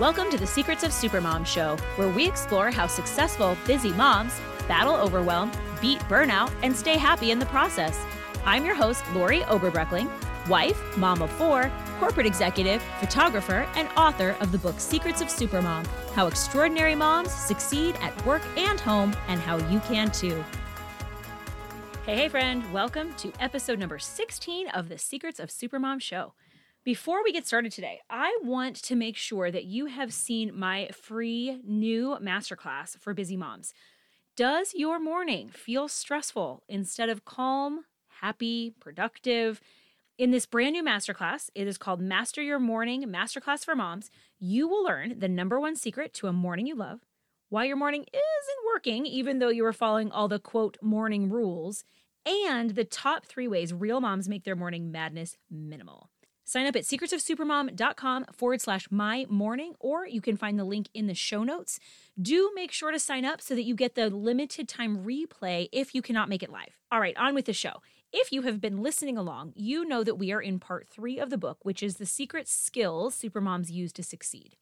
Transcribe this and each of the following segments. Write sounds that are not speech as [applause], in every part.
Welcome to the Secrets of Supermom show, where we explore how successful, busy moms battle overwhelm, beat burnout, and stay happy in the process. I'm your host, Lori Oberbreckling, wife, mom of four, corporate executive, photographer, and author of the book Secrets of Supermom How Extraordinary Moms Succeed at Work and Home, and How You Can Too. Hey, hey, friend, welcome to episode number 16 of the Secrets of Supermom show. Before we get started today, I want to make sure that you have seen my free new masterclass for busy moms. Does your morning feel stressful instead of calm, happy, productive? In this brand new masterclass, it is called Master Your Morning Masterclass for Moms. You will learn the number one secret to a morning you love, why your morning isn't working, even though you are following all the quote morning rules, and the top three ways real moms make their morning madness minimal. Sign up at secretsofsupermom.com forward slash my morning, or you can find the link in the show notes. Do make sure to sign up so that you get the limited time replay if you cannot make it live. All right, on with the show. If you have been listening along, you know that we are in part three of the book, which is the secret skills supermoms use to succeed.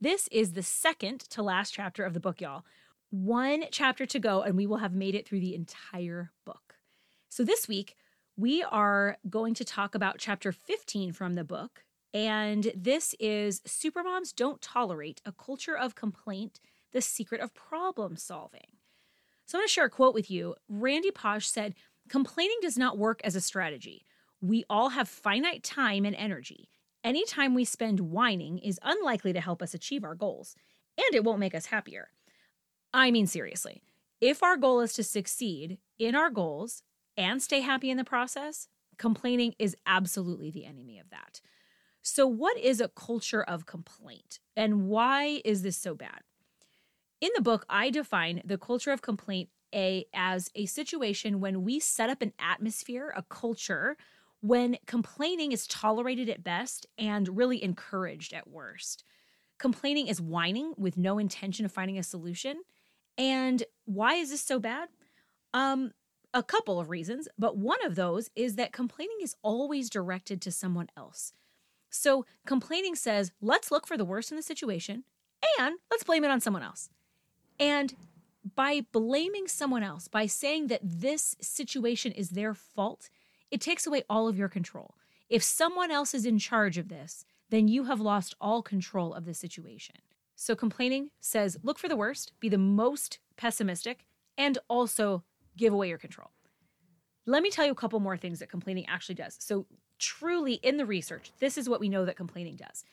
This is the second to last chapter of the book, y'all. One chapter to go, and we will have made it through the entire book. So this week, we are going to talk about chapter 15 from the book. And this is Supermoms Don't Tolerate a Culture of Complaint, the Secret of Problem Solving. So I'm going to share a quote with you. Randy Pausch said, Complaining does not work as a strategy. We all have finite time and energy. Any time we spend whining is unlikely to help us achieve our goals, and it won't make us happier. I mean, seriously, if our goal is to succeed in our goals and stay happy in the process, complaining is absolutely the enemy of that. So, what is a culture of complaint and why is this so bad? In the book, I define the culture of complaint a, as a situation when we set up an atmosphere, a culture, when complaining is tolerated at best and really encouraged at worst. Complaining is whining with no intention of finding a solution. And why is this so bad? Um, a couple of reasons, but one of those is that complaining is always directed to someone else. So complaining says, let's look for the worst in the situation and let's blame it on someone else. And by blaming someone else, by saying that this situation is their fault, it takes away all of your control. If someone else is in charge of this, then you have lost all control of the situation. So complaining says, look for the worst, be the most pessimistic, and also give away your control. Let me tell you a couple more things that complaining actually does. So, truly, in the research, this is what we know that complaining does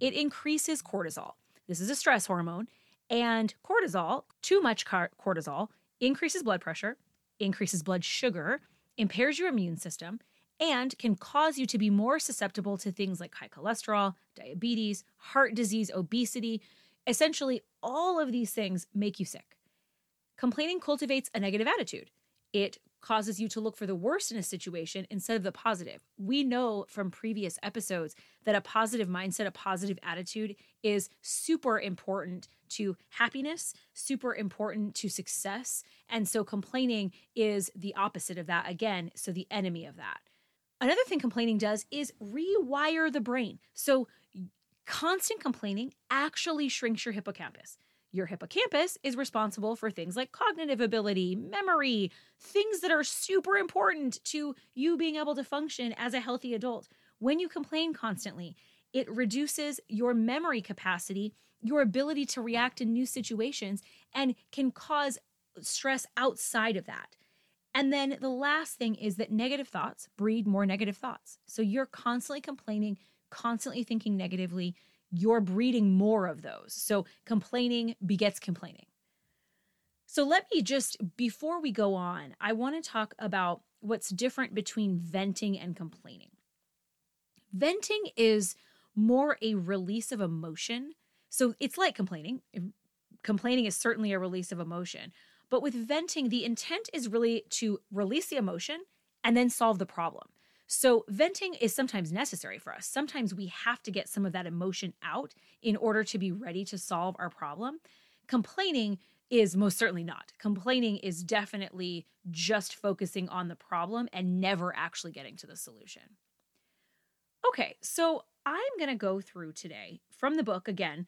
it increases cortisol. This is a stress hormone. And cortisol, too much cortisol, increases blood pressure, increases blood sugar, impairs your immune system, and can cause you to be more susceptible to things like high cholesterol, diabetes, heart disease, obesity. Essentially, all of these things make you sick. Complaining cultivates a negative attitude. It causes you to look for the worst in a situation instead of the positive. We know from previous episodes that a positive mindset, a positive attitude is super important to happiness, super important to success. And so complaining is the opposite of that again, so the enemy of that. Another thing complaining does is rewire the brain. So constant complaining actually shrinks your hippocampus. Your hippocampus is responsible for things like cognitive ability, memory, things that are super important to you being able to function as a healthy adult. When you complain constantly, it reduces your memory capacity, your ability to react in new situations, and can cause stress outside of that. And then the last thing is that negative thoughts breed more negative thoughts. So you're constantly complaining, constantly thinking negatively you're breeding more of those. So complaining begets complaining. So let me just, before we go on, I want to talk about what's different between venting and complaining. Venting is more a release of emotion. So it's like complaining. Complaining is certainly a release of emotion. But with venting, the intent is really to release the emotion and then solve the problem. So, venting is sometimes necessary for us. Sometimes we have to get some of that emotion out in order to be ready to solve our problem. Complaining is most certainly not. Complaining is definitely just focusing on the problem and never actually getting to the solution. Okay, so I'm going to go through today from the book again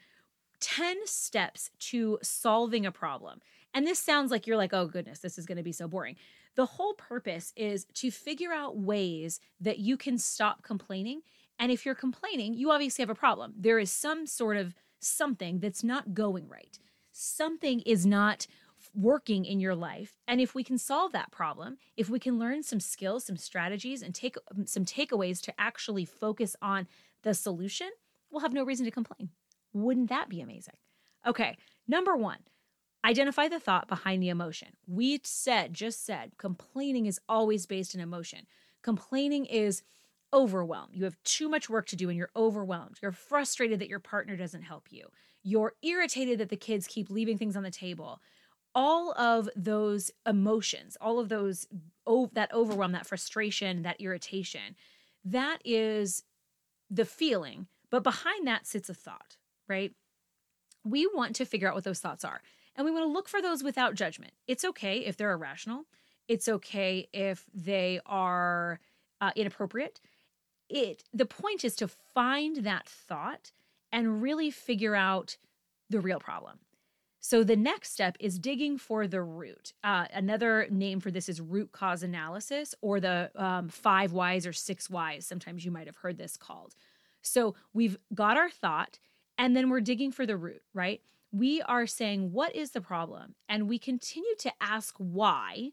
10 steps to solving a problem. And this sounds like you're like, oh goodness, this is going to be so boring. The whole purpose is to figure out ways that you can stop complaining. And if you're complaining, you obviously have a problem. There is some sort of something that's not going right. Something is not working in your life. And if we can solve that problem, if we can learn some skills, some strategies, and take um, some takeaways to actually focus on the solution, we'll have no reason to complain. Wouldn't that be amazing? Okay, number one, identify the thought behind the emotion. We said, just said, complaining is always based in emotion. Complaining is overwhelmed. You have too much work to do and you're overwhelmed. You're frustrated that your partner doesn't help you. You're irritated that the kids keep leaving things on the table all of those emotions, all of those oh, that overwhelm, that frustration, that irritation, that is the feeling, but behind that sits a thought, right? We want to figure out what those thoughts are. And we want to look for those without judgment. It's okay if they're irrational. It's okay if they are uh, inappropriate. It the point is to find that thought and really figure out the real problem. So the next step is digging for the root. Uh, another name for this is root cause analysis or the um, five whys or six whys. Sometimes you might have heard this called. So we've got our thought and then we're digging for the root, right? We are saying, what is the problem? And we continue to ask why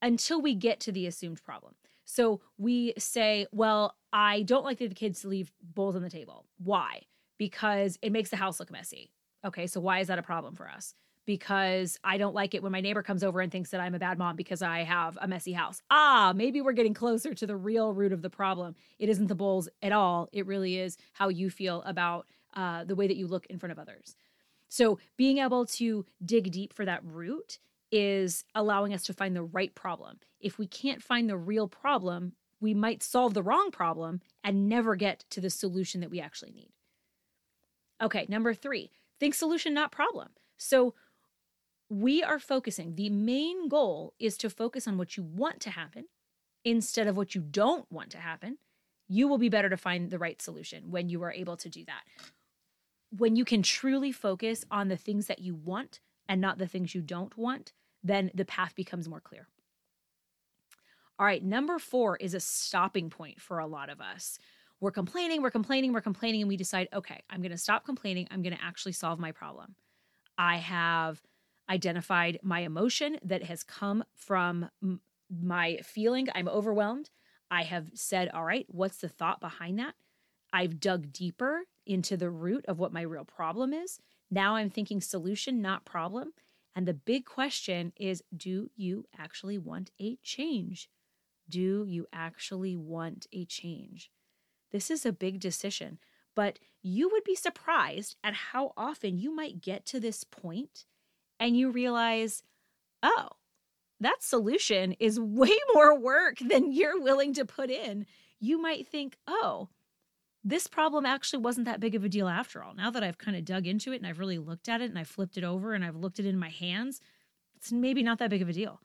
until we get to the assumed problem. So we say, well, I don't like that the kids leave bowls on the table. Why? Because it makes the house look messy. Okay, so why is that a problem for us? Because I don't like it when my neighbor comes over and thinks that I'm a bad mom because I have a messy house. Ah, maybe we're getting closer to the real root of the problem. It isn't the bowls at all. It really is how you feel about uh, the way that you look in front of others. So, being able to dig deep for that root is allowing us to find the right problem. If we can't find the real problem, we might solve the wrong problem and never get to the solution that we actually need. Okay, number three, Think solution, not problem. So we are focusing. The main goal is to focus on what you want to happen instead of what you don't want to happen. You will be better to find the right solution when you are able to do that. When you can truly focus on the things that you want and not the things you don't want, then the path becomes more clear. All right, number four is a stopping point for a lot of us we're complaining, we're complaining, we're complaining, and we decide, okay, I'm going to stop complaining. I'm going to actually solve my problem. I have identified my emotion that has come from my feeling I'm overwhelmed. I have said, all right, what's the thought behind that? I've dug deeper into the root of what my real problem is. Now I'm thinking solution, not problem. And the big question is do you actually want a change? Do you actually want a change? This is a big decision, but you would be surprised at how often you might get to this point and you realize, oh, that solution is [laughs] way more work than you're willing to put in. You might think, oh, this problem actually wasn't that big of a deal after all. Now that I've kind of dug into it and I've really looked at it and I've flipped it over and I've looked it in my hands, it's maybe not that big of a deal.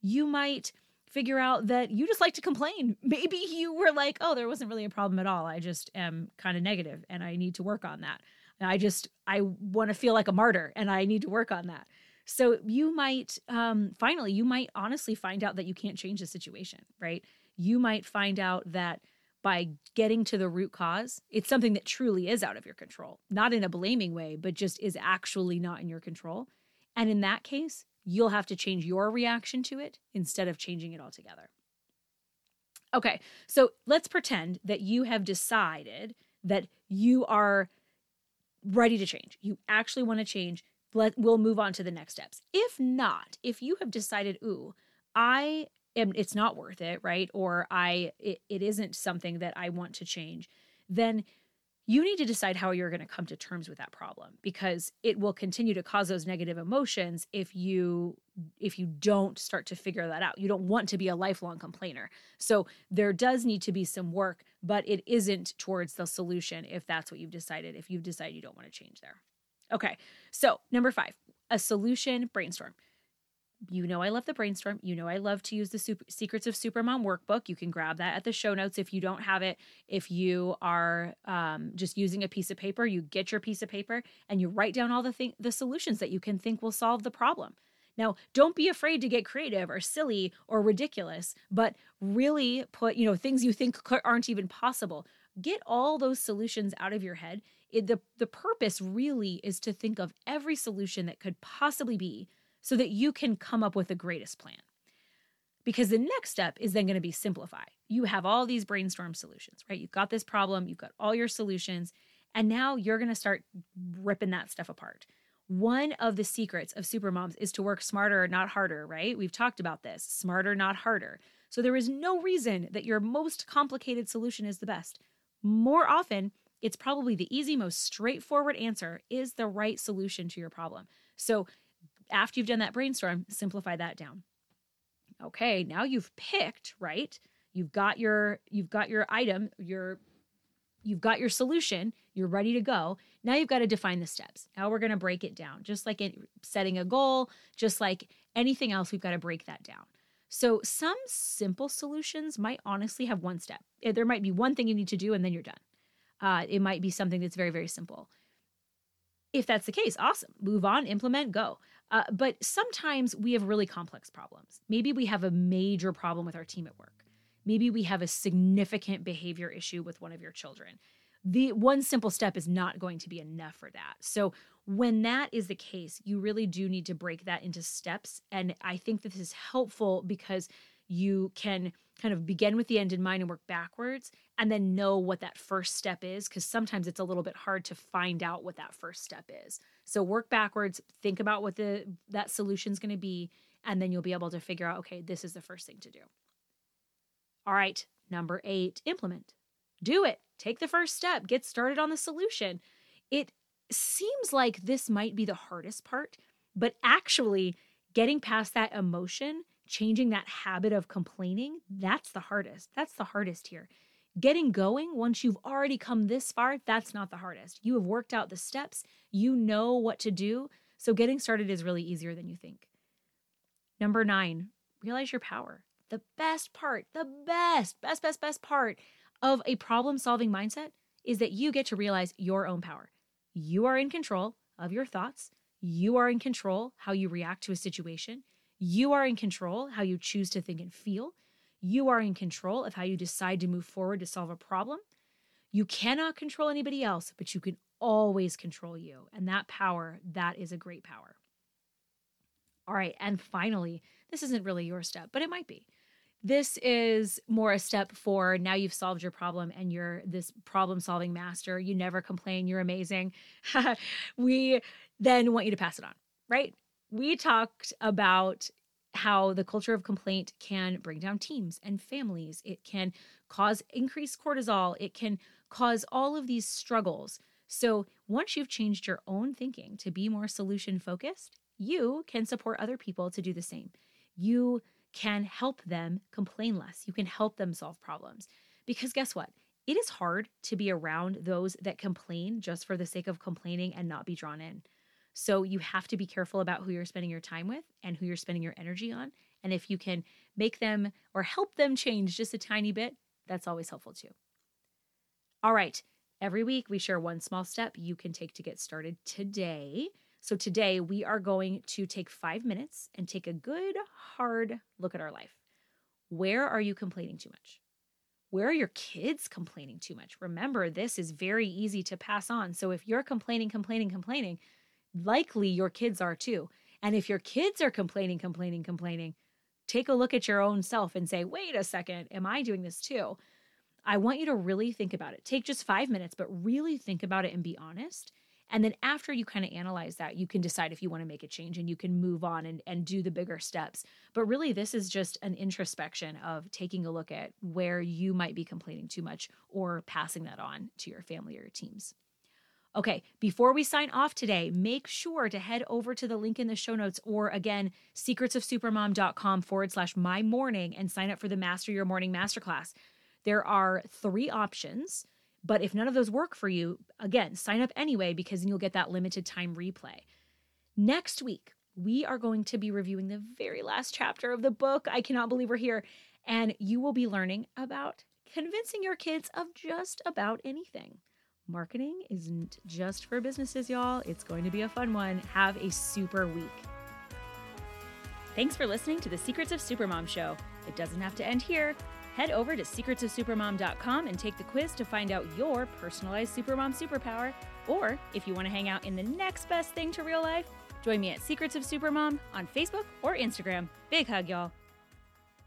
You might figure out that you just like to complain. [laughs] Maybe you were like, oh, there wasn't really a problem at all. I just am kind of negative and I need to work on that. I just, I want to feel like a martyr and I need to work on that. So you might, um, finally, you might honestly find out that you can't change the situation, right? You might find out that by getting to the root cause, it's something that truly is out of your control, not in a blaming way, but just is actually not in your control. And in that case, you'll have to change your reaction to it instead of changing it altogether. Okay, so let's pretend that you have decided that you are ready to change. You actually want to change. Let, we'll move on to the next steps. If not, if you have decided, ooh, I am, it's not worth it, right? Or I, it, it isn't something that I want to change, then you need to decide how you're going to come to terms with that problem because it will continue to cause those negative emotions if you if you don't start to figure that out. You don't want to be a lifelong complainer. So there does need to be some work but it isn't towards the solution if that's what you've decided if you've decided you don't want to change there. Okay so number five a solution brainstorm you know I love the brainstorm. You know I love to use the super, Secrets of Supermom workbook. You can grab that at the show notes if you don't have it. If you are um, just using a piece of paper, you get your piece of paper and you write down all the thing, the solutions that you can think will solve the problem. Now, don't be afraid to get creative or silly or ridiculous, but really put, you know, things you think aren't even possible. Get all those solutions out of your head. It, the, the purpose really is to think of every solution that could possibly be so that you can come up with the greatest plan. Because the next step is then going to be simplify. You have all these brainstorm solutions, right? You've got this problem, you've got all your solutions, and now you're going to start ripping that stuff apart. One of the secrets of supermoms is to work smarter, not harder, right? We've talked about this smarter, not harder. So there is no reason that your most complicated solution is the best. More often, it's probably the easy, most straightforward answer is the right solution to your problem. So after you've done that brainstorm, simplify that down. Okay, now you've picked, right? You've got your you've got your item, your you've got your solution, you're ready to go. Now you've got to define the steps. Now we're going to break it down. Just like setting a goal, just like anything else, we've got to break that down. So some simple solutions might honestly have one step. Eh, there might be one thing you need to do and then you're done. Uh, it might be something that's very, very simple. If that's the case, awesome. Move on, implement, go. Uh, but sometimes we have really complex problems. Maybe we have a major problem with our team at work. Maybe we have a significant behavior issue with one of your children. The one simple step is not going to be enough for that. So, when that is the case, you really do need to break that into steps. And I think this is helpful because you can kind of begin with the end in mind and work backwards and then know what that first step is because sometimes it's a little bit hard to find out what that first step is. So work backwards think about what the that solution is going to be and then you'll be able to figure out okay this is the first thing to do. All right number 8 implement. Do it. Take the first step. Get started on the solution. It seems like this might be the hardest part but actually getting past that emotion changing that habit of complaining, that's the hardest. That's the hardest here. Getting going once you've already come this far, that's not the hardest. You have worked out the steps, you know what to do. So getting started is really easier than you think. Number nine, realize your power. The best part, the best, best, best, best part of a problem solving mindset is that you get to realize your own power. You are in control of your thoughts. You are in control how you react to a situation. You are in control how you choose to think and feel. You are in control of how you decide to move forward to solve a problem. You cannot control anybody else, but you can always control you. And that power, that is a great power. All right. And finally, this isn't really your step, but it might be. This is more a step for now you've solved your problem and you're this problem solving master. You never complain. You're amazing. [laughs] we then want you to pass it on, right? we talked about how the culture of complaint can bring down teams and families. It can cause increased cortisol. It can cause all of these struggles. So, once you've changed your own thinking to be more solution focused, you can support other people to do the same. You can help them complain less. You can help them solve problems. Because guess what? It is hard to be around those that complain just for the sake of complaining and not be drawn in. So you have to be careful about who you're spending your time with and who you're spending your energy on. And if you can make them or help them change just a tiny bit, that's always helpful too. All right. Every week we share one small step you can take to get started today. So today we are going to take five minutes and take a good, hard look at our life. Where are you complaining too much? Where are your kids complaining too much? Remember, this is very easy to pass on. So if you're complaining, complaining, complaining, likely your kids are too. And if your kids are complaining, complaining, complaining, take a look at your own self and say, wait a second, am I doing this too? I want you to really think about it. Take just five minutes, but really think about it and be honest. And then after you kind of analyze that, you can decide if you want to make a change and you can move on and, and do the bigger steps. But really, this is just an introspection of taking a look at where you might be complaining too much or passing that on to your family or your teams. Okay, before we sign off today, make sure to head over to the link in the show notes or again, secretsofsupermom.com forward slash my morning and sign up for the Master Your Morning Masterclass. There are three options, but if none of those work for you, again, sign up anyway because then you'll get that limited time replay. Next week, we are going to be reviewing the very last chapter of the book. I cannot believe we're here. And you will be learning about convincing your kids of just about anything. Marketing isn't just for businesses, y'all. It's going to be a fun one. Have a super week. Thanks for listening to the Secrets of Supermom show. It doesn't have to end here. Head over to secretsofsupermom.com and take the quiz to find out your personalized supermom superpower. Or if you want to hang out in the next best thing to real life, join me at Secrets of Supermom on Facebook or Instagram. Big hug, y'all.